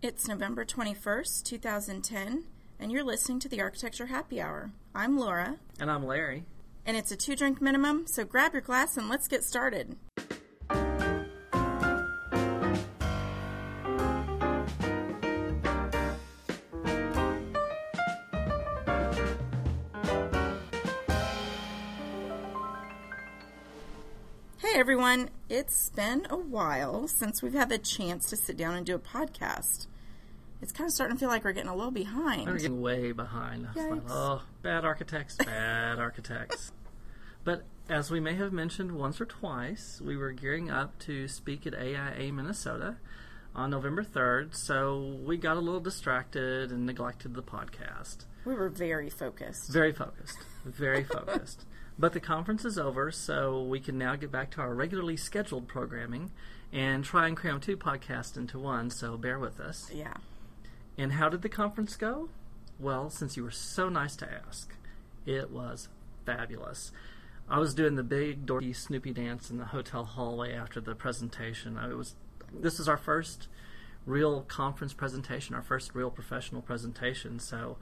It's November 21st, 2010, and you're listening to the Architecture Happy Hour. I'm Laura, And I'm Larry. and it's a two drink minimum, so grab your glass and let's get started. Everyone, it's been a while since we've had the chance to sit down and do a podcast. It's kind of starting to feel like we're getting a little behind. We're getting way behind. Like, oh, bad architects, bad architects. But as we may have mentioned once or twice, we were gearing up to speak at AIA Minnesota on November 3rd, so we got a little distracted and neglected the podcast. We were very focused. Very focused. Very focused. But the conference is over, so we can now get back to our regularly scheduled programming and try and cram two podcasts into one, so bear with us. Yeah. And how did the conference go? Well, since you were so nice to ask, it was fabulous. I was doing the big Dorothy Snoopy dance in the hotel hallway after the presentation. I was this is our first real conference presentation, our first real professional presentation, so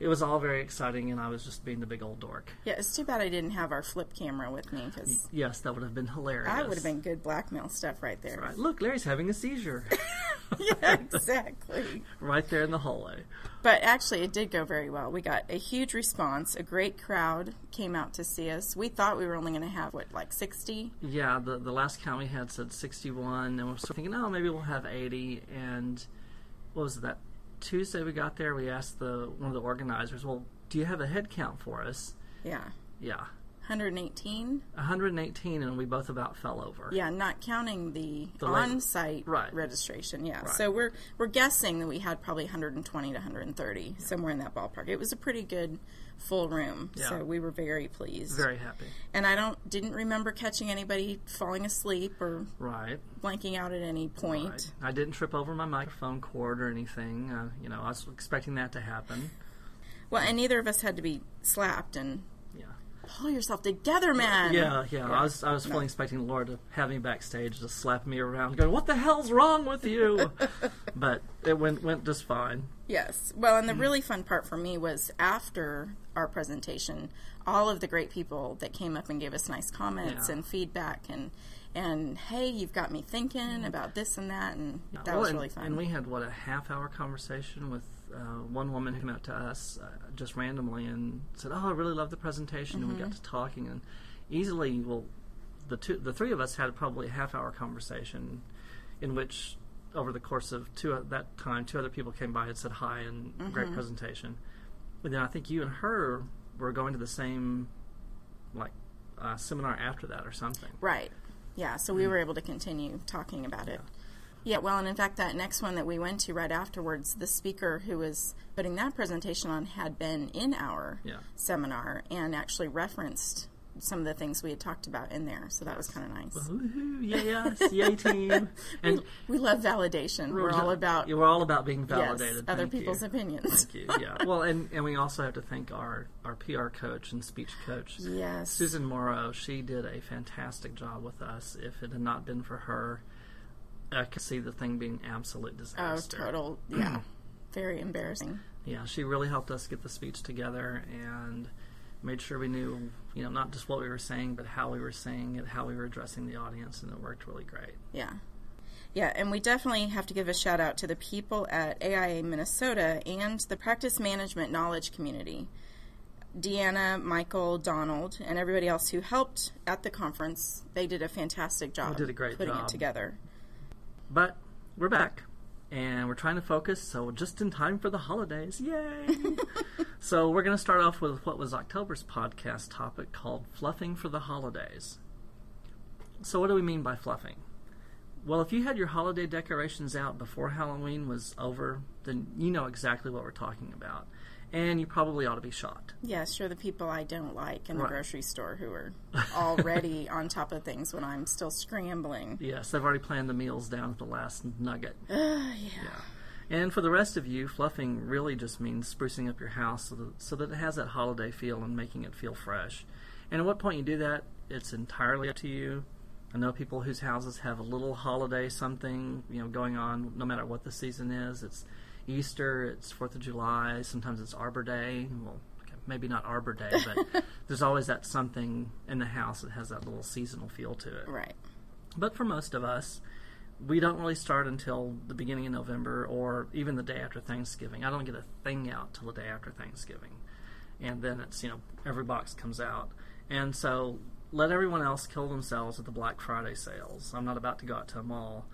it was all very exciting and I was just being the big old dork. Yeah, it's too bad I didn't have our flip camera with me because Yes, that would have been hilarious. that would have been good blackmail stuff right there. Right. Look, Larry's having a seizure. yeah, exactly. right there in the hallway. But actually, it did go very well. We got a huge response. A great crowd came out to see us. We thought we were only going to have, what, like 60? Yeah, the the last count we had said 61, and we're sort of thinking, oh, maybe we'll have 80. And what was that Tuesday we got there? We asked the one of the organizers, well, do you have a head count for us? Yeah. Yeah, 118? 118, and we both about fell over. Yeah, not counting the, The on-site right. registration. Yeah, Right. so we're we're guessing that we had probably 120 to 130 somewhere in that ballpark. It was a pretty good full room, Yeah. so we were very pleased. Very happy. And I don't didn't remember catching anybody falling asleep or Right. blanking out at any point. Right. I didn't trip over my microphone cord or anything. Uh, you know, I was expecting that to happen. Well, and neither of us had to be slapped and. Pull yourself together, man. Yeah, yeah. I was I was fully expecting Laura to have me backstage, just slap me around, going, "What the hell's wrong with you?" but it went went just fine. Yes. Well, Mm. and the really fun part for me was after our presentation, all of the great people that came up and gave us nice comments Yeah. and feedback and and hey, you've got me thinking about this and that, and that Well, was really fun. And we had what a half hour conversation with uh, one woman who came out to us uh, just randomly and said, "Oh, I really love the presentation," and we Mm-hmm. got to talking and easily, well, the two, the three of us had probably a half hour conversation in which. Over the course of two at that time, two other people came by and said hi and great Mm-hmm. presentation. and then I think you and her were going to the same like uh, seminar after that or something. Right. Yeah, so we were able to continue talking about it. Yeah, well, and in fact, that next one that we went to right afterwards, the speaker who was putting that presentation on had been in our Yeah. seminar and actually referenced some of the things we had talked about in there. So that was kind of nice. Woohoo! Yes, yay team! And We love validation. We're all about Yeah, we're all about being validated. yes, other Thank you. people's opinions. Thank you. Yeah. Well, and, and we also have to thank our, our PR coach and speech coach, Yes. Susan Morrow. She did a fantastic job with us. If it had not been for her, I could see the thing being absolute disaster. Oh, disaster. total. Yeah. Very embarrassing. Yeah, she really helped us get the speech together and made sure we knew, you know, not just what we were saying, but how we were saying it, how we were addressing the audience, and it worked really great. Yeah. Yeah, and we definitely have to give a shout out to the people at AIA Minnesota and the practice management knowledge community. Deanna, Michael, Donald, and everybody else who helped at the conference. They did a fantastic job. did a great putting job. it together. But we're back and we're trying to focus, so just in time for the holidays. Yay! so we're going to start off with what was October's podcast topic called Fluffing for the Holidays. So, what do we mean by fluffing? Well, if you had your holiday decorations out before Halloween was over, then you know exactly what we're talking about. And you probably ought to be shocked. Yeah, sure. The people I don't like in the Right. grocery store who are already on top of things when I'm still scrambling. Yes, they've already planned the meals down to the last nugget. Uh, yeah. And for the rest of you, fluffing really just means sprucing up your house so that, so that it has that holiday feel and making it feel fresh. And at what point you do that, it's entirely up to you. I know people whose houses have a little holiday something, you know, going on no matter what the season is. It's Easter, it's Fourth of July, sometimes it's Arbor Day. Well, okay, maybe not Arbor Day, but there's always that something in the house that has that little seasonal feel to it. Right. But for most of us, we don't really start until the beginning of November or even the day after Thanksgiving. I don't get a thing out till the day after Thanksgiving. And then it's, you know, every box comes out. And so let everyone else kill themselves at the Black Friday sales. I'm not about to go out to a mall.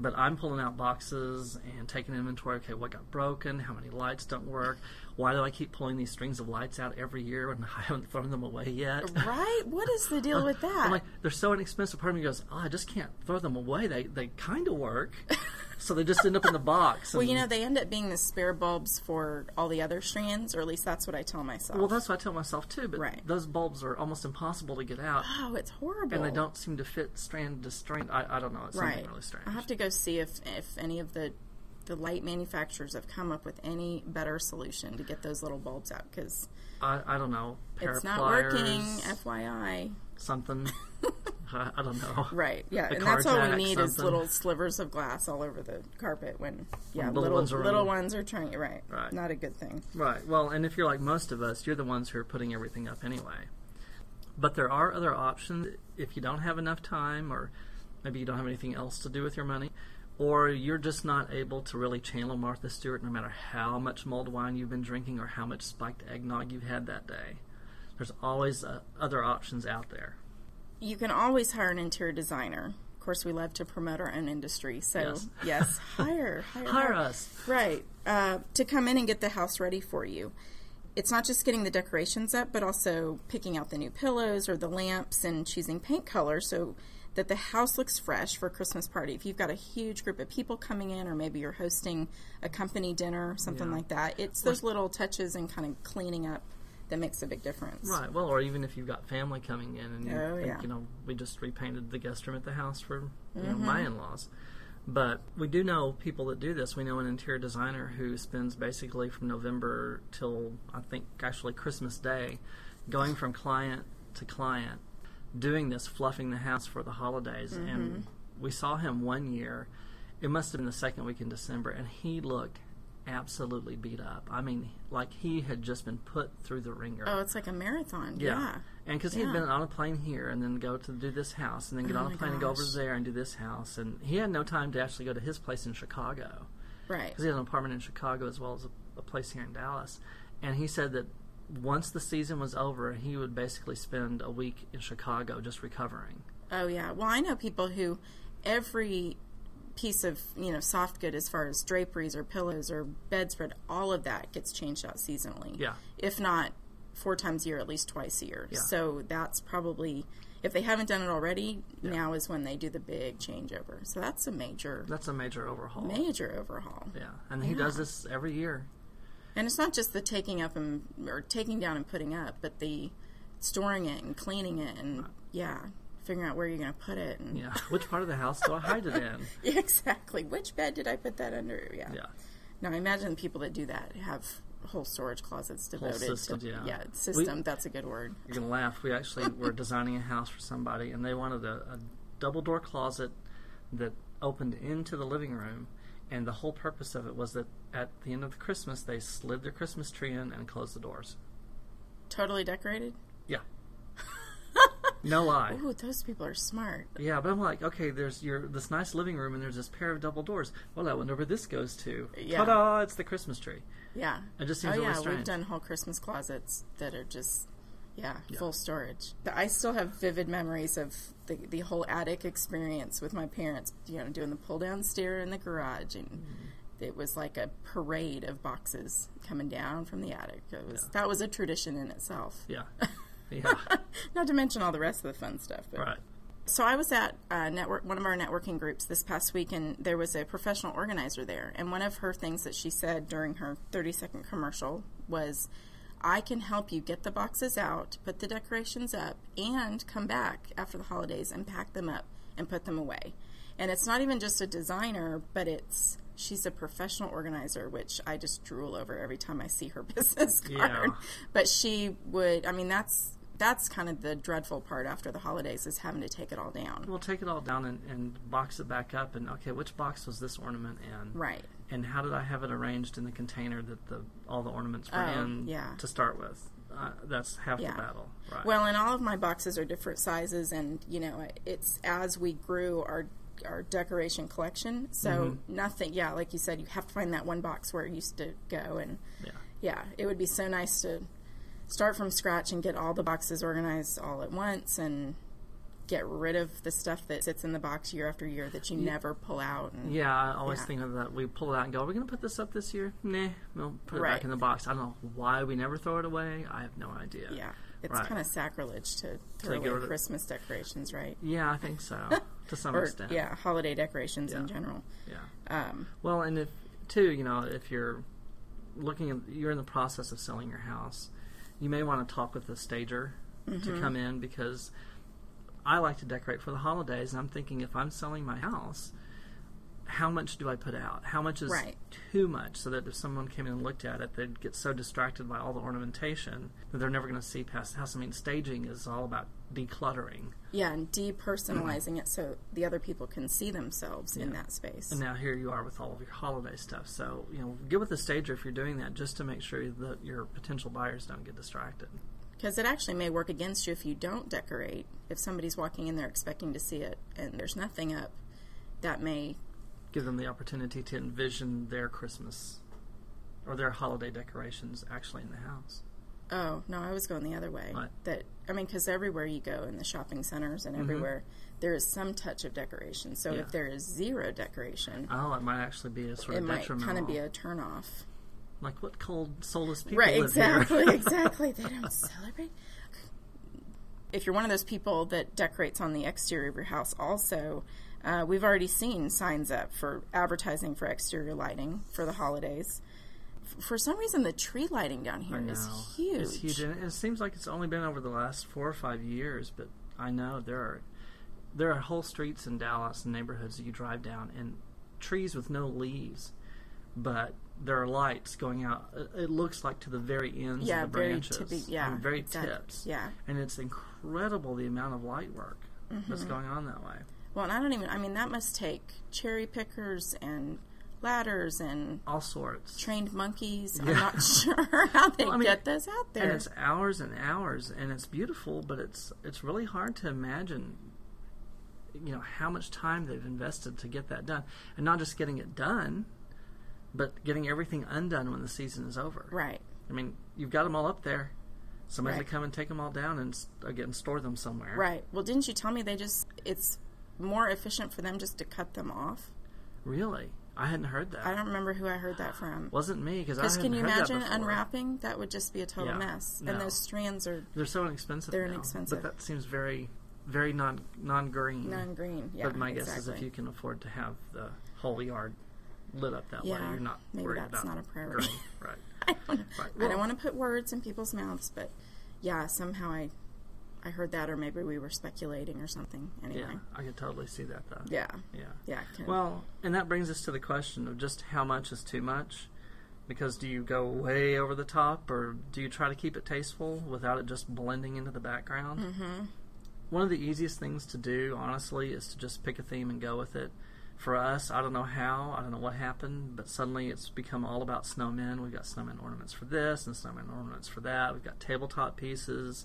But I'm pulling out boxes and taking inventory. Okay, what got broken? How many lights don't work? Why do I keep pulling these strings of lights out every year and I haven't thrown them away yet? Right? What is the deal with that? I'm like, they're so inexpensive. Part of me goes, oh, I just can't throw them away. They they kind of work, so they just end up in the box. well, you know, they end up being the spare bulbs for all the other strands, or at least that's what I tell myself. Well, that's what I tell myself too. But Right. those bulbs are almost impossible to get out, oh, it's horrible. and they don't seem to fit strand to strand. I, I don't know. It's Right. something really strange. I have to go see if if any of the the light manufacturers have come up with any better solution to get those little bulbs out because I, I don't know. It's not working. FYI. something. I, don't know. Right. Yeah, The and that's all we need is little slivers of glass all over the carpet when yeah little little ones are little ones are trying. Right. Right. Not a good thing. Right. Well, and if you're like most of us, you're the ones who are putting everything up anyway. But there are other options if you don't have enough time, or maybe you don't have anything else to do with your money, or you're just not able to really channel Martha Stewart no matter how much mulled wine you've been drinking or how much spiked eggnog you've had that day. There's always uh, other options out there. You can always hire an interior designer. Of course, we love to promote our own industry, so Yes. yes, hire, hire, Hire us. Right. Uh, to come in and get the house ready for you. It's not just getting the decorations up, but also picking out the new pillows or the lamps and choosing paint color so that the house looks fresh for a Christmas party. If you've got a huge group of people coming in, or maybe you're hosting a company dinner, something Yeah. like that, it's those little touches and kind of cleaning up that makes a big difference. Right. Well, or even if you've got family coming in and you Oh, think, yeah. you know, we just repainted the guest room at the house for you know, Mm-hmm. my in-laws. But we do know people that do this. We know an interior designer who spends basically from November till I think actually Christmas Day, going from client to client, doing this, fluffing the house for the holidays. Mm-hmm. And we saw him one year. It must have been the second week in December, and he looked absolutely beat up. I mean, like he had just been put through the wringer. Oh, it's like a marathon. Yeah. Yeah. And because he had been on a plane here and then go to do this house and then get Oh on a plane and go over there and do this house. And he had no time to actually go to his place in Chicago Right. because he has an apartment in Chicago as well as a, a place here in Dallas. And he said that once the season was over, he would basically spend a week in Chicago just recovering. Oh yeah. Well, I know people who every piece of you know soft good as far as draperies or pillows or bedspread, all of that gets changed out seasonally. Yeah. If not four times a year, at least twice a year. Yeah. So that's probably if they haven't done it already, now is when they do the big changeover. So that's a major That's a major overhaul. major overhaul. Yeah. And he does this every year. And it's not just the taking up and or taking down and putting up, but the storing it and cleaning it and yeah, figuring out where you're going to put it and Yeah. Which part of the house do I hide it in? Yeah, exactly. Which bed did I put that under? Yeah. Yeah. Now, I imagine the people that do that have whole storage closets devoted systems, to yeah. yeah system. that's a good word. You're gonna laugh. We actually were designing a house for somebody, and they wanted a, a double door closet that opened into the living room. And the whole purpose of it was that at the end of the Christmas, they slid their Christmas tree in and closed the doors. Totally decorated. Yeah. No lie. Ooh, those people are smart. Yeah, but I'm like, okay, there's your this nice living room, and there's this pair of double doors. Well, I wonder where this goes to. Yeah. Ta-da! It's the Christmas tree. Yeah. It just oh seems really yeah, strange. we've done whole Christmas closets that are just yeah, full storage. But I still have vivid memories of the the whole attic experience with my parents. You know, doing the pull down stair in the garage and. Mm-hmm. It was like a parade of boxes coming down from the attic. It was that was a tradition in itself. Yeah. Yeah. Not to mention all the rest of the fun stuff. But. right. So I was at uh, network one of our networking groups this past week, and there was a professional organizer there. And one of her things that she said during her 30 second commercial was, "I can help you get the boxes out, put the decorations up, and come back after the holidays and pack them up and put them away." And it's not even just a designer, but it's she's a professional organizer, which I just drool over every time I see her business card. Yeah. But she would, I mean, that's that's kind of the dreadful part after the holidays is having to take it all down. We'll take it all down and, and box it back up, and okay, which box was this ornament in? Right. And how did I have it arranged in the container that the all the ornaments were Oh, in yeah. to start with? Uh, that's half Yeah. the battle, right? Well, and all of my boxes are different sizes, and you know, it's as we grew our our decoration collection. So Mm-hmm. nothing, yeah, like you said, you have to find that one box where it used to go, and yeah. yeah, it would be so nice to start from scratch and get all the boxes organized all at once, and get rid of the stuff that sits in the box year after year that you never pull out. And, Yeah, I always Yeah. think of that. We pull it out and go, "Are we going to put this up this year?" Nah, we'll put it Right. back in the box. I don't know why we never throw it away. I have no idea. yeah, it's Right. kind of sacrilege to throw rid away Christmas decorations, right? Yeah, I think so to some Or extent. yeah, holiday decorations in general. yeah. Um, Well, and if too, you know, if you're looking, at, you're in the process of selling your house, you may want to talk with the stager Mm-hmm. to come in because I like to decorate for the holidays, and I'm thinking if I'm selling my house, how much do I put out? How much is Right. too much? So that if someone came in and looked at it, they'd get so distracted by all the ornamentation that they're never going to see past the house. I mean, staging is all about decluttering. Yeah, and depersonalizing it so the other people can see themselves in that space. And now here you are with all of your holiday stuff. So, you know, get with the stager if you're doing that just to make sure that your potential buyers don't get distracted. Because it actually may work against you if you don't decorate. If somebody's walking in there expecting to see it and there's nothing up, that may. Give them the opportunity to envision their Christmas or their holiday decorations actually in the house. Oh, no, I was going the other way. What? That I mean, because everywhere you go in the shopping centers and everywhere, there is some touch of decoration. So Mm-hmm. Yeah. if there is zero decoration, Oh, it might actually be a sort it of might kind of be a turnoff. like what cold soulless people Right, live exactly, here. exactly. They don't celebrate. If you're one of those people that decorates on the exterior of your house, also, uh, we've already seen signs up for advertising for exterior lighting for the holidays. F- For some reason, the tree lighting down here is huge. It's huge, and it seems like it's only been over the last four or five years. But I know there are there are whole streets in Dallas and neighborhoods that you drive down, and trees with no leaves, but there are lights going out. It- looks like to the very ends Yeah, of the very branches, tippy- yeah, very exactly. tips. Yeah. and it's incredible the amount of light work that's Mm-hmm. going on that way. Well, and I don't even. I mean, that must take cherry pickers and ladders and All sorts. trained monkeys. I'm not sure how they Well, I mean, get those out there. and it's hours and hours and it's beautiful but it's it's really hard to imagine you know how much time they've invested to get that done and not just getting it done but getting everything undone when the season is over right. i mean you've got them all up there somebody's Right. to come and take them all down and again uh, store them somewhere Right. Well, didn't you tell me they just it's more efficient for them just to cut them off? really i hadn't heard that I don't remember who I heard that from. wasn't me because i hadn't can you heard imagine before. unwrapping? That would just be a total Yeah. mess. No. And those strands are they're so inexpensive They're now, inexpensive. but that seems very very non non-green non-green. Yeah, but my guess is exactly. if you can afford to have the whole yard lit up that way, Yeah, you're not maybe worried that's about not a priority. green. Right. I don't. Right. I don't want to put words in people's mouths, but yeah, somehow I I heard that, or maybe we were speculating or something. Anyway, Yeah, I could totally see that though. yeah, Yeah. yeah. can- Well, and that brings us to the question of just how much is too much. Because do you go way over the top, or do you try to keep it tasteful without it just blending into the background? Mm-hmm. One of the easiest things to do, honestly, is to just pick a theme and go with it. For us, I don't know how, I don't know what happened, but suddenly it's become all about snowmen. We've got snowman ornaments for this and snowman ornaments for that. We've got tabletop pieces.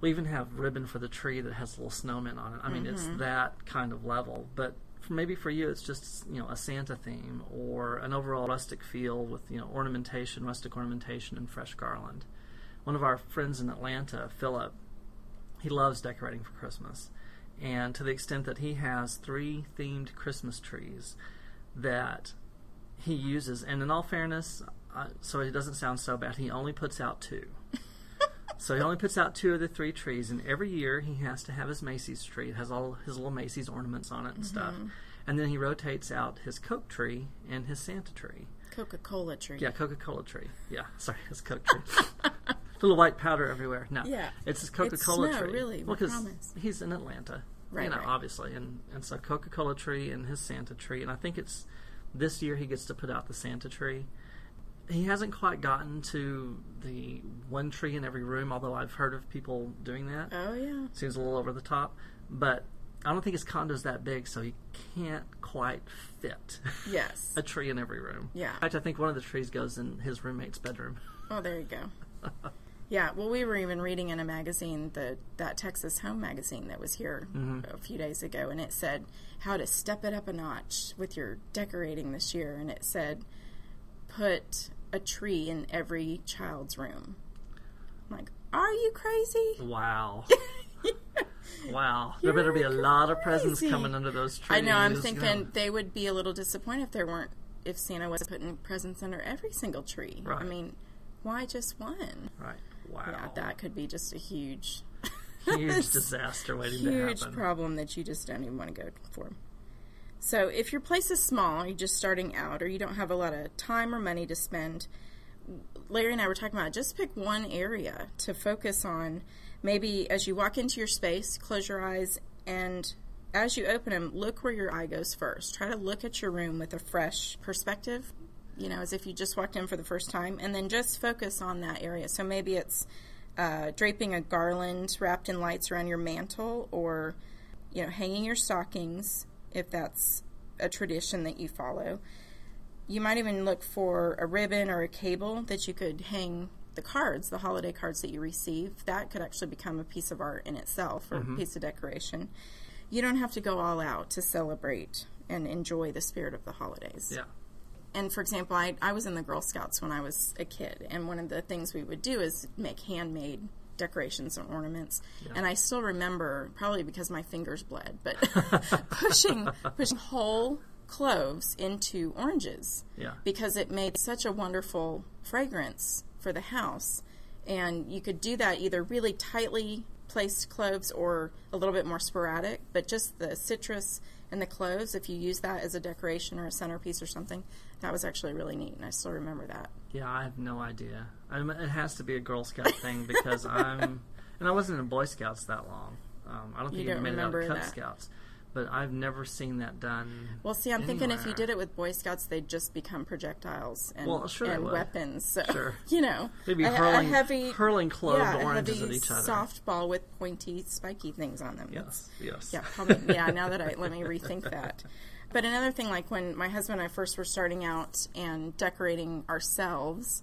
We even have ribbon for the tree that has little snowmen on it. I mean, it's that kind of level. But for, maybe for you, it's just you know a Santa theme or an overall rustic feel with you know ornamentation, rustic ornamentation, and fresh garland. One of our friends in Atlanta, Philip, he loves decorating for Christmas, and to the extent that he has three themed Christmas trees that he uses. And in all fairness, uh, so it doesn't sound so bad, he only puts out two. So he only puts out two of the three trees, and every year he has to have his Macy's tree. It has all his little Macy's ornaments on it and mm-hmm. stuff. And then he rotates out his Coke tree and his Santa tree. Coca-Cola tree. Yeah, Coca Cola tree. Yeah, sorry, his Coke tree. little white powder everywhere. No, Yeah. it's his Coca Cola tree. really, Well, because he's in Atlanta, Right, You know, right. obviously, and and so Coca Cola tree and his Santa tree, and I think it's this year he gets to put out the Santa tree. He hasn't quite gotten to the one tree in every room, although I've heard of people doing that. Oh yeah. Seems a little over the top, but I don't think his condo's that big, so he can't quite fit Yes. a tree in every room. Yeah. In fact, I think one of the trees goes in his roommate's bedroom. Oh, there you go. Yeah, well, we were even reading in a magazine, the that Texas Home magazine that was here mm-hmm. a few days ago, and it said how to step it up a notch with your decorating this year, and it said put a tree in every child's room. I'm like, are you crazy? Wow. wow. There You're better be a lot of presents coming under those trees. I know. I'm thinking know. they would be a little disappointed if there weren't if Santa was putting presents under every single tree. I mean, why just one? Right. Wow. Yeah, that could be just a huge, Huge disaster waiting to happen. huge problem that you just don't even want to go for. So, if your place is small, you're just starting out, or you don't have a lot of time or money to spend, Larry and I were talking about just pick one area to focus on. Maybe as you walk into your space, close your eyes, and as you open them, look where your eye goes first. Try to look at your room with a fresh perspective, you know, as if you just walked in for the first time, and then just focus on that area. So maybe it's uh, draping a garland wrapped in lights around your mantel, or you know, hanging your stockings if that's a tradition that you follow. You might even look for a ribbon or a cable that you could hang the cards, the holiday cards that you receive. That could actually become a piece of art in itself or a mm-hmm. piece of decoration. You don't have to go all out to celebrate and enjoy the spirit of the holidays Yeah. and for example, I, I was in the Girl Scouts when I was a kid, and one of the things we would do is make handmade decorations and ornaments. And I still remember, probably because my fingers bled, but pushing pushing whole cloves into oranges Yeah. because it made such a wonderful fragrance for the house. And you could do that either really tightly placed cloves or a little bit more sporadic, but just the citrus and the cloves, if you use that as a decoration or a centerpiece or something, that was actually really neat. And I still remember that. Yeah, I have no idea. I mean, it has to be a Girl Scout thing because I'm, and I wasn't in Boy Scouts that long. Um, I don't think You I don't made it out of Cub that. Scouts, but I've never seen that done. Well, see, I'm thinking if you did it with Boy Scouts, they'd just become projectiles and, Well, sure and weapons. So, Sure. you know, They'd be a, hurling- a heavy, hurling clove yeah, oranges at each other. softball with pointy, spiky things on them. Yes, yes. Yeah, probably. Yeah, now that I let me rethink that. But another thing, like when my husband and I first were starting out and decorating ourselves,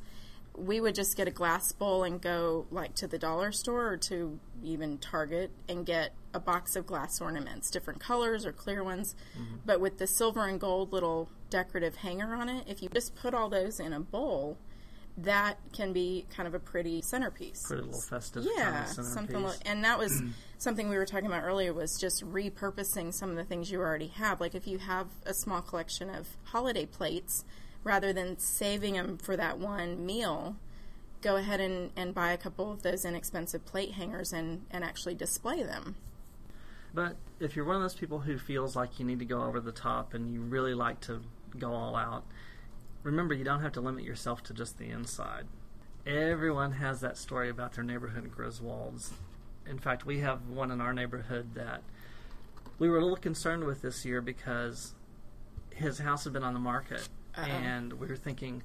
we would just get a glass bowl and go like to the dollar store or to even Target and get a box of glass ornaments, different colors or clear ones, mm-hmm. but with the silver and gold little decorative hanger on it. If you just put all those in a bowl, that can be kind of a pretty centerpiece Pretty little festive yeah, kind of centerpiece. something like, and that was something we were talking about earlier was just repurposing some of the things you already have. Like if you have a small collection of holiday plates, rather than saving them for that one meal, go ahead and, and buy a couple of those inexpensive plate hangers and, and actually display them. But if you're one of those people who feels like you need to go over the top and you really like to go all out, remember you don't have to limit yourself to just the inside. Everyone has that story about their neighborhood Griswolds. In fact, we have one in our neighborhood that we were a little concerned with this year because his house had been on the market, Uh-oh. and we were thinking,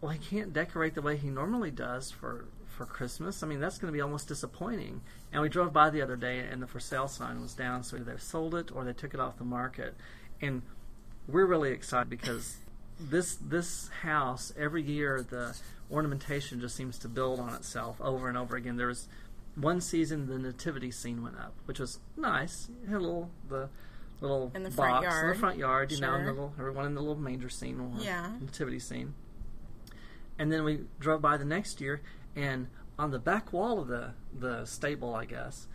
well, he can't decorate the way he normally does for for Christmas. I mean, that's going to be almost disappointing. And we drove by the other day, and the for sale sign was down, so either they sold it or they took it off the market. And we're really excited because this this house every year the ornamentation just seems to build on itself over and over again. There was one season the nativity scene went up, which was nice. It had a little the little In the box front in the front yard, you know, and the little everyone in the little manger scene, have Yeah. nativity scene. And then we drove by the next year, and on the back wall of the the stable, I guess,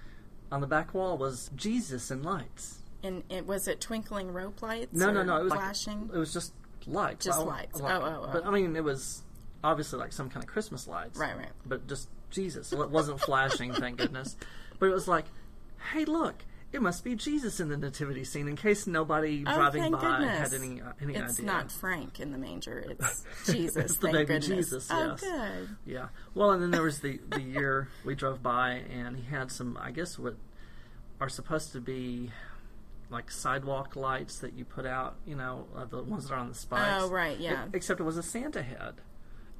on the back wall was Jesus in lights. And it was it twinkling rope lights? No, no, or no. It was flashing. Like, it was just lights. Just I- lights. like- Oh, oh, oh. But I mean, it was obviously like some kind of Christmas lights. Right, right. But just Jesus. It wasn't flashing, thank goodness. But it was like, hey, look. It must be Jesus in the nativity scene. In case nobody Oh, driving by goodness. had any uh, any it's idea. not Frank in the manger. It's Jesus. It's the thank baby goodness. Jesus, Oh, yes. good. Yeah. Well, and then there was the the year we drove by, and he had some, I guess, what are supposed to be like sidewalk lights that you put out, you know, uh, the ones that are on the spikes. Oh, right, yeah. E- except it was a Santa head,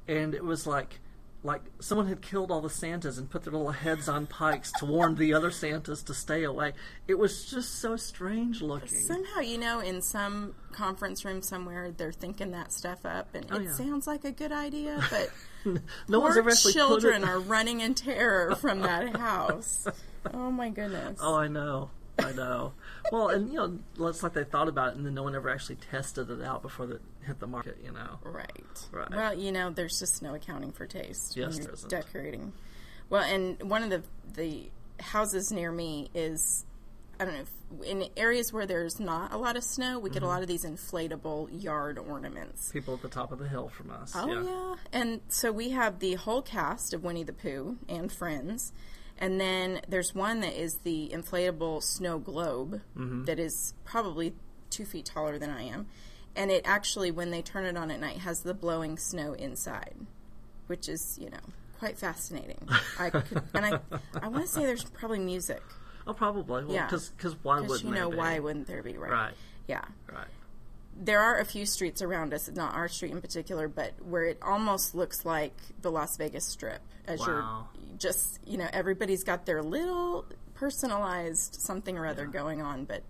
and it was like like someone had killed all the Santas and put their little heads on pikes to warn the other Santas to stay away. It was just so strange looking. Somehow, you know, in some conference room somewhere, they're thinking that stuff up, and Oh, it yeah. sounds like a good idea, but no one's poor ever actually children put it. are running in terror from that house. Oh my goodness! Oh, I know. I know. well, and you know, it's like they thought about it, and then no one ever actually tested it out before it hit the market. You know. Right. Right. Well, you know, there's just no accounting for taste Yes, when there you're isn't. decorating. Well, and one of the the houses near me is I don't know if, in areas where there's not a lot of snow, we get Mm-hmm. a lot of these inflatable yard ornaments. People at the top of the hill from us. Oh yeah. And so we have the whole cast of Winnie the Pooh and friends. And then there's one that is the inflatable snow globe Mm-hmm. that is probably two feet taller than I am. And it actually, when they turn it on at night, has the blowing snow inside, which is, you know, quite fascinating. I could, and I, I want to say there's probably music Oh, probably. Well, Yeah. Because why because wouldn't you know there be? why wouldn't there be right? Right. Yeah. Right. there are a few streets around us, not our street in particular, but where it almost looks like the Las Vegas Strip. As Wow. you're just, you know, everybody's got their little personalized something or other going on, but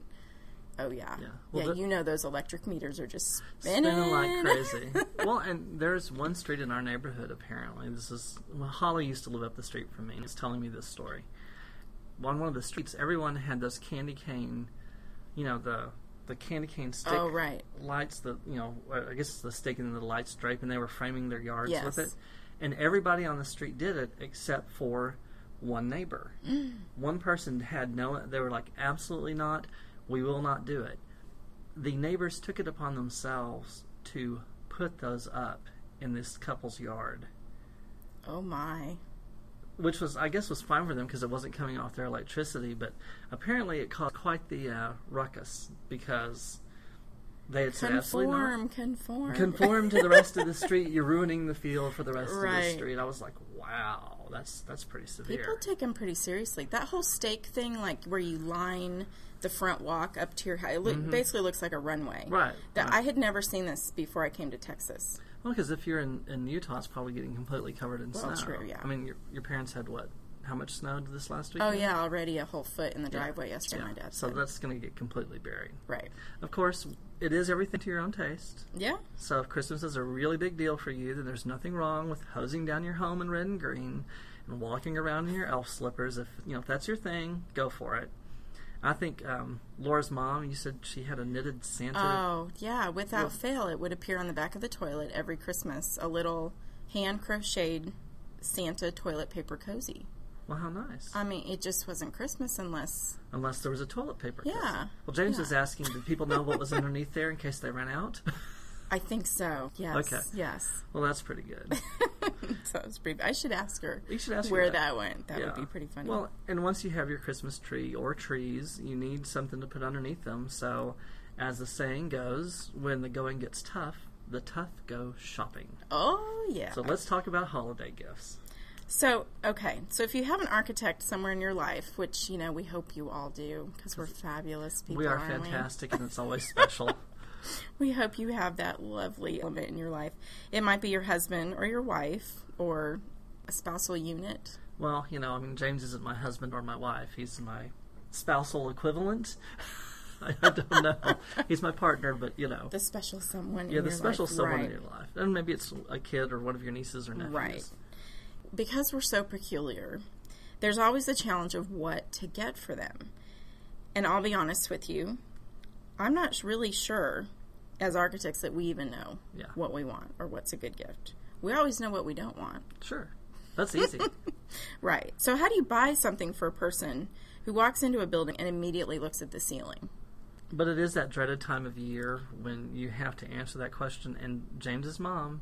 oh yeah, Yeah. yeah, the- you know those electric meters are just spinning, Spinning like crazy. well, and there's one street in our neighborhood. Apparently, this is well, Holly used to live up the street from me. and was telling me this story. On one of the streets, everyone had those candy cane, you know, the the candy cane stick oh right, lights. The you know, uh, I guess it's the stick and the light stripe, and they were framing their yards with Yes. it. And everybody on the street did it except for one neighbor. One person had no. They were like, absolutely not. We will not do it the neighbors took it upon themselves to put those up in this couple's yard, oh my, which was, I guess, was fine for them because it wasn't coming off their electricity. But apparently, it caused quite the uh, ruckus because they had said absolutely not. conform, conform, Conform to the rest of the street. You're ruining the field for the rest of the street. I was like, wow, that's that's pretty severe. People take them pretty seriously. That whole stake thing, like where you line the front walk up to your house, it look, basically looks like a runway. Mm-hmm. Right, That right. I had never seen this before I came to Texas. Well, because if you're in, in Utah, it's probably getting completely covered in Well, snow. true, yeah. I mean, your your parents had what? How much snow did this last week? Oh yeah, already a whole foot in the driveway yesterday. Yeah. My dad So said. that's going to get completely buried. right. Of course, it is everything to your own taste. Yeah. So if Christmas is a really big deal for you, then there's nothing wrong with hosing down your home in red and green and walking around in your elf slippers. If you know if that's your thing, go for it. I think um, Laura's mom. You said she had a knitted Santa. Oh yeah. Without fail, it would appear on the back of the toilet every Christmas. A little hand crocheted Santa toilet paper cozy. Well, how nice. I mean, it just wasn't Christmas unless. Unless there was a toilet paper. Yeah. Well, James Yeah. was asking, did people know what was underneath there in case they ran out? I think so. Yes. Okay. Yes. well, that's pretty good. so it was pretty. I should ask her. You should ask her where that. that, went. That Yeah. would be pretty funny. Well, and once you have your Christmas tree or trees, you need something to put underneath them. So, as the saying goes, when the going gets tough, the tough go shopping. oh yeah. So let's talk about holiday gifts. So, okay. So, if you have an architect somewhere in your life, which, you know, we hope you all do because we're fabulous people. we are aren't we? fantastic, and it's always special. We hope you have that lovely element in your life. It might be your husband or your wife or a spousal unit. well, you know, I mean, James isn't my husband or my wife; he's my spousal equivalent. I, don't know. He's my partner, but you know, The special someone yeah, the special life. someone right. in your life, and maybe it's a kid or one of your nieces or nephews. Right. Because we're so peculiar, there's always the challenge of what to get for them. And I'll be honest with you, I'm not really sure as architects that we even know Yeah. what we want or what's a good gift. We always know what we don't want. Sure, that's easy. Right. So, how do you buy something for a person who walks into a building and immediately looks at the ceiling? But it is that dreaded time of year when you have to answer that question. And James's mom,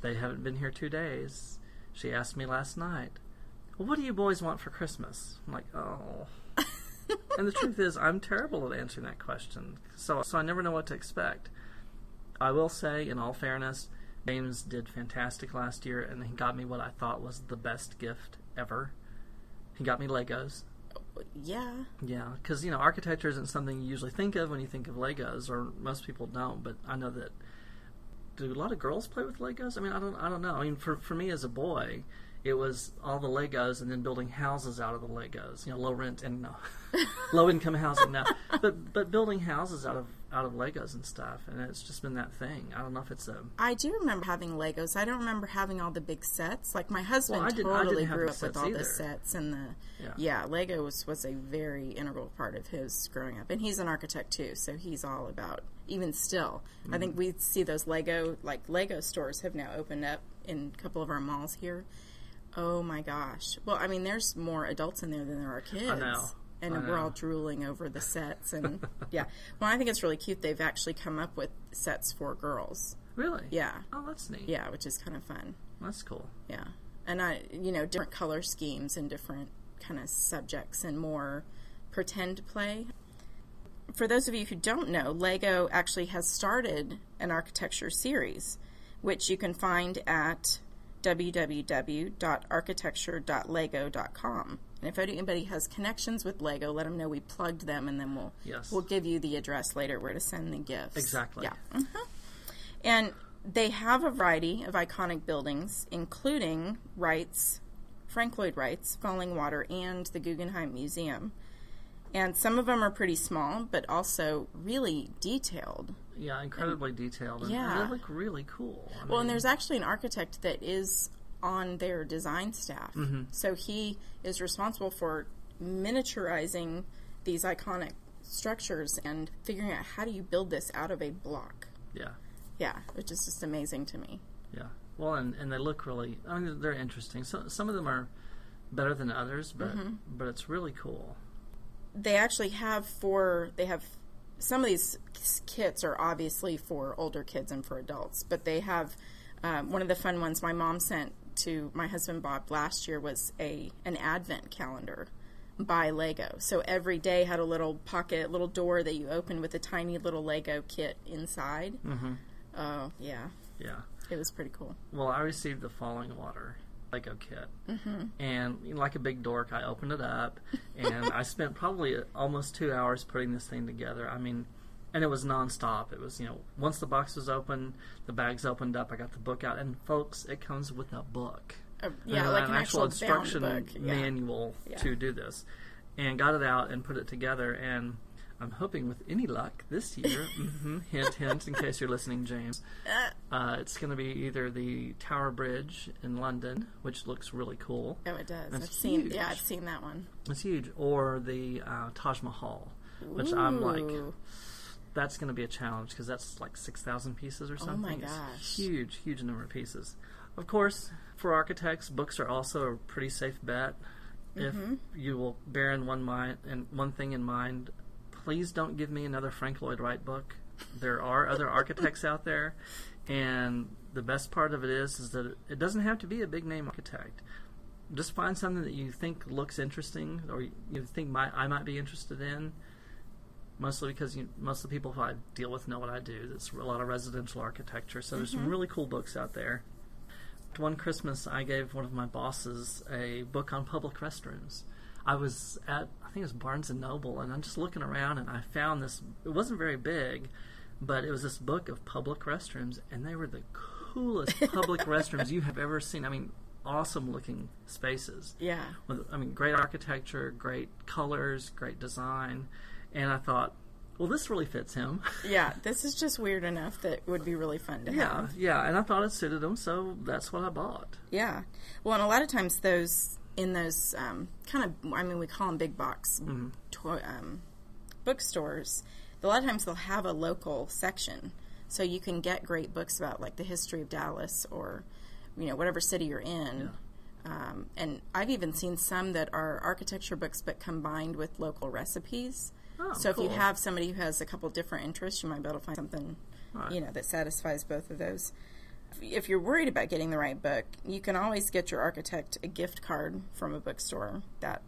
they haven't been here two days. She asked me last night, well, "What do you boys want for Christmas?" I'm like, "Oh." and the truth is, I'm terrible at answering that question, so so I never know what to expect. I will say, in all fairness, James did fantastic last year, and he got me what I thought was the best gift ever. He got me Legos. yeah. Yeah, because you know, architecture isn't something you usually think of when you think of Legos, or most people don't. But I know that do a lot of girls play with Legos? I mean, I don't, I don't know. I mean, for for me as a boy, it was all the Legos and then building houses out of the Legos. You know, low rent and no, low income housing now, but but building houses out of out of Legos and stuff, and it's just been that thing. I don't know if it's a I do remember having Legos. I don't remember having all the big sets. Like my husband Well, I didn't- I totally grew up with all the sets and the Yeah. yeah. Lego was, was a very integral part of his growing up, and he's an architect too. So he's all about even still. I Mm-hmm. think we see those Lego like Lego stores have now opened up in a couple of our malls here. Oh my gosh! Well, I mean, there's more adults in there than there are kids. know. And I we're all drooling over the sets, and yeah. Well, I think it's really cute. They've actually come up with sets for girls. really Yeah, Oh, that's neat. yeah, which is kind of fun. that's cool. Yeah. And I, you know, different color schemes and different kind of subjects and more pretend play. For those of you who don't know, Lego actually has started an architecture series, which you can find at www.architecture.lego.com. And if anybody has connections with Lego, let them know we plugged them, and then we'll Yes. we'll give you the address later where to send the gifts. Exactly. Yeah. Mhm. And they have a variety of iconic buildings, including Wright's, Frank Lloyd Wright's Falling Water and the Guggenheim Museum. And some of them are pretty small, but also really detailed. Yeah, incredibly detailed, and, and Yeah. they look really cool. I Well, and there's actually an architect that is on their design staff. Mm-hmm. So he is responsible for miniaturizing these iconic structures and figuring out how do you build this out of a block. yeah, Yeah, which is just amazing to me. yeah. Well, and, and they look really. I mean, they're interesting. So, some of them are better than others, but Mm-hmm. but it's really cool. they actually have four. they have some of these kits are obviously for older kids and for adults but they have um, one of the fun ones my mom sent to my husband bob last year was a an advent calendar by lego. So every day had a little pocket little door that you open with a tiny little lego kit inside. Mm-hmm. oh yeah. Yeah. it was pretty cool. Well, I received the Falling Water Lego kit, Mm-hmm. and like a big dork, I opened it up, and I spent probably almost two hours putting this thing together. I mean, and it was nonstop. It was you know once the box was open, the bags opened up. I got the book out, and folks, it comes with a book. Uh, yeah like an an actual actual instruction book yeah. manual Yeah. to do this, and got it out and put it together. And I'm hoping with any luck this year, hmm hint hint, in case you're listening, James, uh, it's going to be either the Tower Bridge in London, which looks really cool. oh it does i've seen huge. yeah i've seen that one It's huge, or the uh, Taj Mahal, which I'm like, that's going to be a challenge because that's like six thousand pieces or something. Oh my It's huge, huge number of pieces. Of course, for architects, books are also a pretty safe bet. If Mm-hmm. you will bear in one mind and one thing in mind, please don't give me another Frank Lloyd Wright book. There are other architects out there, and the best part of it is is that it, doesn't have to be a big name architect. Just find something that you think looks interesting, or you think might I might be interested in. Mostly because you, most of the people who I deal with know what I do. It's a lot of residential architecture, so there's some mm-hmm. really cool books out there. One Christmas, I gave one of my bosses a book on public restrooms. I was at, I think it was Barnes and Noble, and I'm just looking around, and I found this. It wasn't very big, but it was this book of public restrooms, and they were the coolest public restrooms you have ever seen. I mean, awesome looking spaces yeah with I mean great architecture, great colors, great design, and I thought, well, this really fits him. Yeah, this is just weird enough that it would be really fun to yeah, have. Yeah, yeah, and I thought it suited him, so that's what I bought. Yeah. Well, and a lot of times those in those um, kind of I mean we call them big box Mm-hmm. to- um, bookstores. A lot of times they'll have a local section, so you can get great books about like the history of Dallas or you know whatever city you're in. Um, and I've even seen some that are architecture books but combined with local recipes. Oh, so if you have somebody who has a couple different interests, you might be able to find something, Right. you know, that satisfies both of those. If you're worried about getting the right book, you can always get your architect a gift card from a bookstore that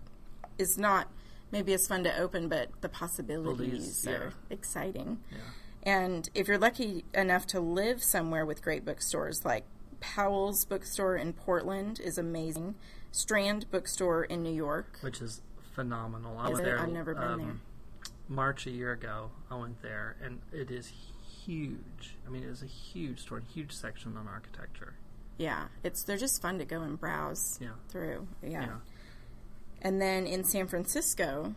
is not maybe as fun to open, but the possibilities yeah. are exciting. Yeah. And if you're lucky enough to live somewhere with great bookstores, like Powell's bookstore in Portland is amazing, Strand bookstore in New York, which is phenomenal. I Is went it? there. um, I've never been there. March a year ago, I went there, and it is huge. I mean, it is a huge store, huge section on architecture. Yeah, it's they're just fun to go and browse Yeah. through. Yeah. Yeah. And then in San Francisco,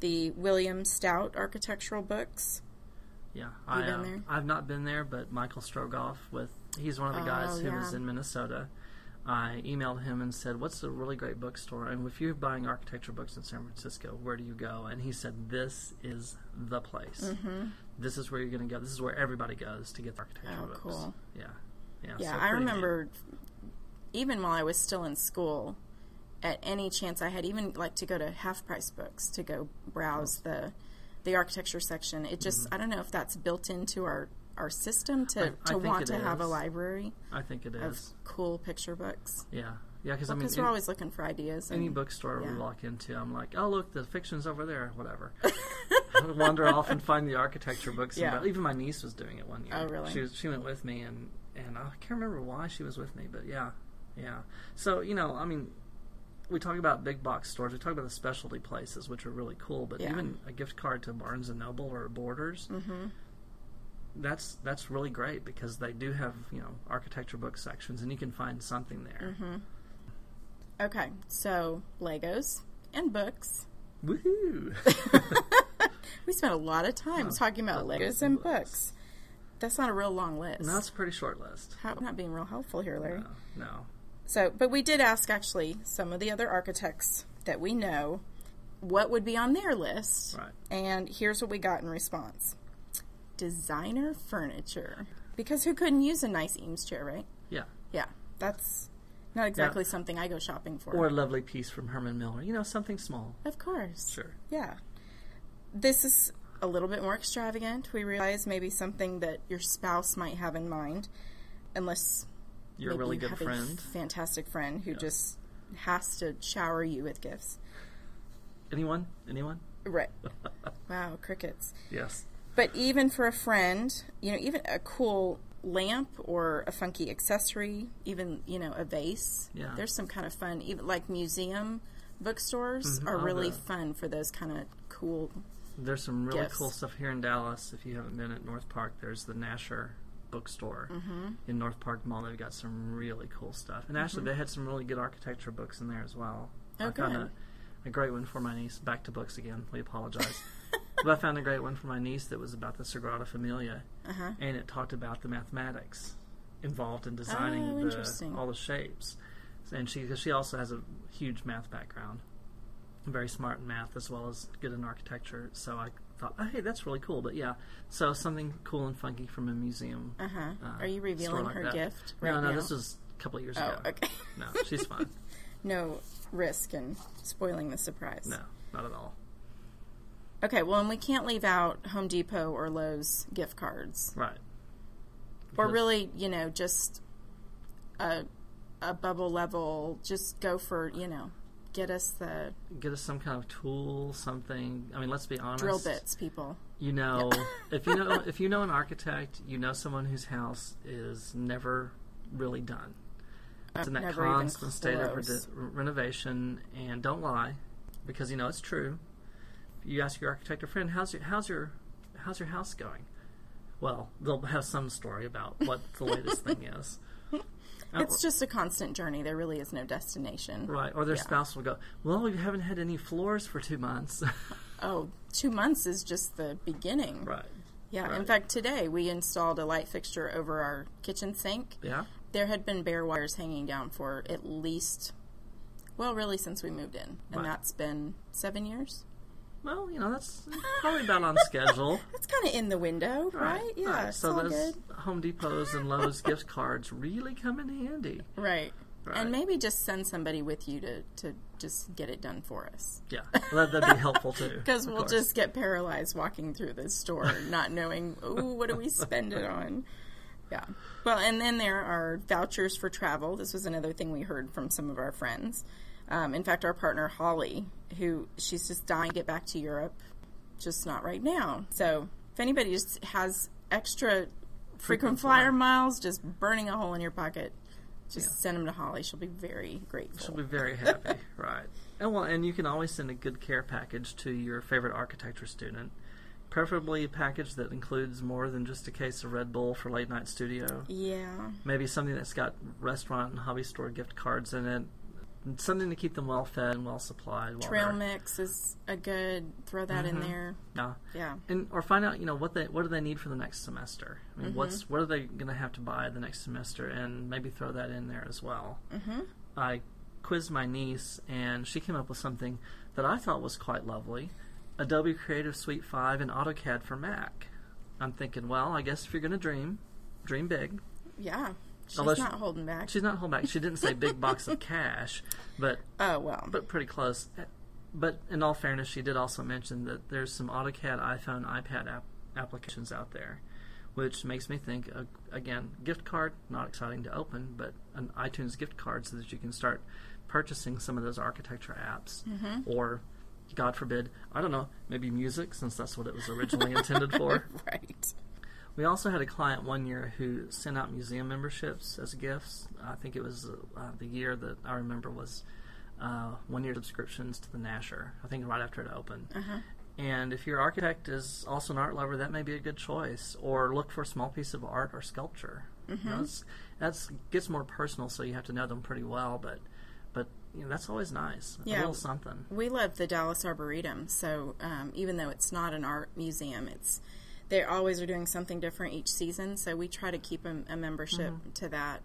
the William Stout architectural books. Yeah, I, uh? I've not been there, but Michael Strogoff, with he's one of the guys Oh, who was in Minnesota. I emailed him and said, "What's a really great bookstore? And if you're buying architecture books in San Francisco, where do you go?" And he said, "This is the place. Mm-hmm. This is where you're going to go. This is where everybody goes to get architecture Oh, books." cool. Yeah, yeah. Yeah, so I pretty neat. remember even while I was still in school, at any chance I had, even like to go to half price books to go browse the the architecture section. It just I don't know if that's built into our our system to, Mm-hmm. I- I to want to have a library I think it of cool picture books. Yeah, yeah. Because I mean, Because we're always looking for ideas. any and- bookstore we walk into, I'm like, oh look, the fiction's over there, whatever. Wander off and find the architecture books. Yeah. buy- even my niece was doing it one year. Oh, really? She was, she went with me, and and I can't remember why she was with me, but yeah, yeah. So you know, I mean, we talk about big box stores, we talk about the specialty places, which are really cool, but Yeah. even a gift card to Barnes and Noble or Borders. Mhm. That's that's really great because they do have you know architecture book sections and you can find something there. Mm-hmm. Okay, so Legos and books. Woohoo! We spent a lot of time talking about Legos and list. books. That's not a real long list. no, it's a pretty short list. How, I'm not being real helpful here, Larry. No, no. So, but we did ask actually some of the other architects that we know what would be on their list. Right. And here's what we got in response designer furniture. Because who couldn't use a nice Eames chair, right? Yeah. Yeah, that's not exactly something I go shopping for. Or a lovely piece from Herman Miller. You know, something small. of course. Sure. Yeah. This is a little bit more extravagant. We realize maybe something that your spouse might have in mind, unless You're a really you good friend. a fantastic friend who Yeah. just has to shower you with gifts. Anyone? Anyone? Right. wow, crickets. Yes. But even for a friend, you know, even a cool lamp or a funky accessory, even, you know, a vase. Yeah. There's some kind of fun, even like museum bookstores Mhm. are Oh, really fun for those kind of cool. There's some really Gifts. cool stuff here in Dallas. If you haven't been at North Park, there's the Nasher bookstore Mm-hmm. in North Park Mall. They've got some really cool stuff. And actually, they had some really good architecture books in there as well. Oh, I good. a, a great one for my niece. Back to books again. We apologize. but I found a great one for my niece that was about the Sagrada Familia. Uh huh. and it talked about the mathematics involved in designing Oh, the, all the shapes. And she, cause she also has a huge math background, very smart in math as well as good in architecture. So I thought, oh, hey, that's really cool. But yeah, so something cool and funky from a museum. Uh huh. uh, Are you revealing like her that. gift right no, no, now? this was a couple of years Oh, ago. okay. No, she's fine. no risk in spoiling the surprise. no, not at all. Okay, well, and we can't leave out Home Depot or Lowe's gift cards. Right. Or Because- really, you know, just a, a bubble level, just go for, you know, get us the Get us some kind of tool, something. I mean, let's be honest. drill bits, people. You know, if you know if you know an architect, you know someone whose house is never really done. It's in that Never even constant state of close. re- renovation, and don't lie, because you know it's true. You ask your architect or friend, "How's your how's your how's your house going?" Well, they'll have some story about what the latest thing is. Uh, It's just a constant journey. There really is no destination. right, or their Yeah. spouse will go, "Well, we haven't had any floors for two months." Oh, two months is just the beginning. right. Yeah. In fact, today we installed a light fixture over our kitchen sink. Yeah. There had been bare wires hanging down for at least, well, really since we moved in, and Right. that's been seven years. Well, you know that's probably about on schedule. That's kind of in the window, right? Yeah, right. So those good. Home Depots and Lowe's gift cards really come in handy. Right. Right. And maybe just send somebody with you to, to just get it done for us. Yeah, well, that, that'd be helpful too. Because we'll course. just get paralyzed walking through this store, not knowing, ooh, what do we spend it on? Yeah. Well, and then there are vouchers for travel. This was another thing we heard from some of our friends. Um, in fact, our partner Holly, who she's just dying to get back to Europe, just not right now. So if anybody just has extra frequent, Frequent flyer flyer. miles just burning a hole in your pocket, just Yeah. send them to Holly. She'll be very grateful. She'll be very happy, right? And well, and you can always send a good care package to your favorite architecture student. Preferably a package that includes more than just a case of Red Bull for late night studio. Yeah. Maybe something that's got restaurant and hobby store gift cards in it. Something to keep them well fed and well supplied. while Trail mix is a good. Throw that in Mhm. there. Yeah. Yeah. and or find out you know what they what do they need for the next semester. I mean, what's what are they going to have to buy the next semester, and maybe throw that in there as well. Mm-hmm. I quizzed my niece, and she came up with something that I thought was quite lovely: Adobe Creative Suite Five and AutoCAD for Mac. I'm thinking, well, I guess if you're going to dream, dream big. Yeah. She's Although she- not holding back. She's not holding back. She didn't say big box of cash, but oh well. but pretty close. But in all fairness, she did also mention that there's some AutoCAD, iPhone, iPad app- applications out there, which makes me think uh, again, gift card not exciting to open, but an iTunes gift card so that you can start purchasing some of those architecture apps, or God forbid, I don't know, maybe music since that's what it was originally intended for. right. We also had a client one year who sent out museum memberships as gifts. I think it was uh, the year that I remember was uh, one year subscriptions to the Nasher. I think right after it opened. Uh-huh. And if your architect is also an art lover, that may be a good choice. Or look for a small piece of art or sculpture. You know, it's- that's gets more personal, so you have to know them pretty well. But but you know, that's always nice. A Yeah. little something. We love the Dallas Arboretum, so um, even though it's not an art museum, it's they always are doing something different each season. So we try to keep a, a membership Mm-hmm. to that.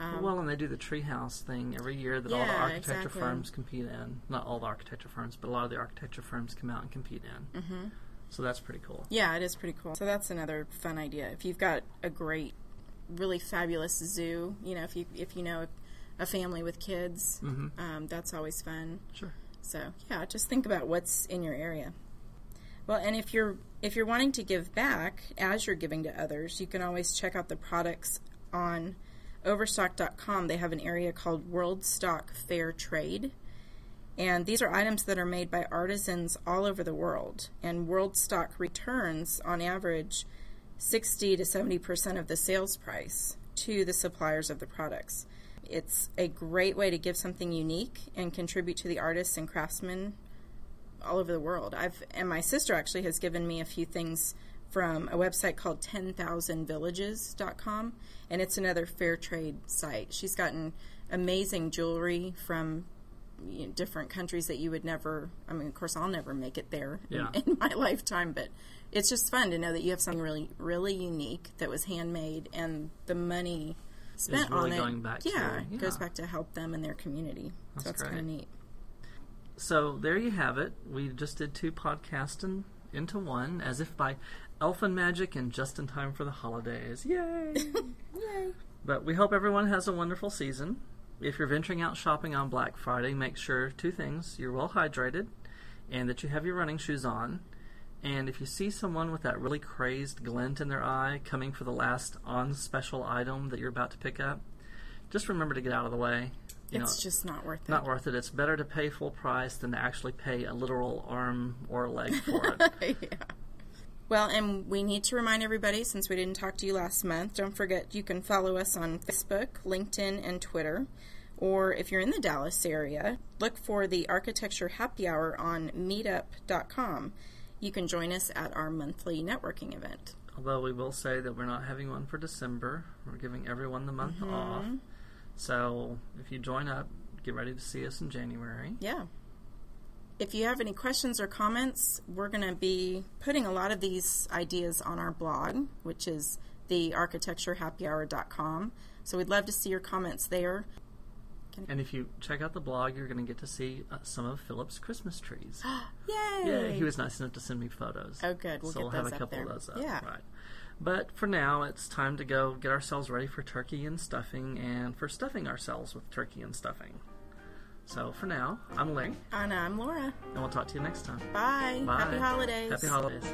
Um, well, and they do the treehouse thing every year that all the architecture exactly. firms compete in. Not all the architecture firms, but a lot of the architecture firms come out and compete in. Mm-hmm. So that's pretty cool. Yeah, it is pretty cool. So that's another fun idea. If you've got a great, really fabulous zoo, you know, if you if you know a family with kids, Mm-hmm. um, that's always fun. Sure. So yeah, just think about what's in your area. Well, and if you're if you're wanting to give back as you're giving to others, you can always check out the products on overstock.com. They have an area called World Stock Fair Trade. And these are items that are made by artisans all over the world. And World Stock returns, on average, 60 to 70% of the sales price to the suppliers of the products. It's a great way to give something unique and contribute to the artists and craftsmen all over the world. I've and my sister actually has given me a few things from a website called 10,000villages.com and it's another fair trade site. She's gotten amazing jewelry from you know, different countries that you would never I mean of course I'll never make it there in- Yeah. in, my lifetime but it's just fun to know that you have something really really unique that was handmade and the money spent really on it going back to- yeah, goes back to help them and their community That's so that's kind of neat So there you have it. We just did two podcasts in, into one, as if by elfin magic and just in time for the holidays. Yay! yay But we hope everyone has a wonderful season. If you're venturing out shopping on Black Friday, make sure two things you're well hydrated and that you have your running shoes on. And if you see someone with that really crazed glint in their eye coming for the last on special item that you're about to pick up, just remember to get out of the way. You it's know, just not worth it not worth it. It's better to pay full price than to actually pay a literal arm or leg for it. yeah. Well, and we need to remind everybody, since we didn't talk to you last month, don't forget you can follow us on Facebook, LinkedIn, and Twitter. Or if you're in the Dallas area, look for the Architecture Happy Hour on meetup.com. You can join us at our monthly networking event. Although we will say that we're not having one for December. We're giving everyone the month mm-hmm. off. So if you join up, get ready to see us in January. Yeah. If you have any questions or comments, we're going to be putting a lot of these ideas on our blog, which is thearchitecturehappyhour.com. So we'd love to see your comments there. And if you check out the blog, you're going to get to see uh, some of Philip's Christmas trees. Yay! yeah, he was nice enough to send me photos. Oh, good. We'll so get we'll have a up couple there. of those up. Yeah. Right. But for now, it's time to go get ourselves ready for turkey and stuffing and for stuffing ourselves with turkey and stuffing. So for now, I'm Larry, And I'm Laura. and we'll talk to you next time. Bye. Bye. Happy holidays. Happy holidays.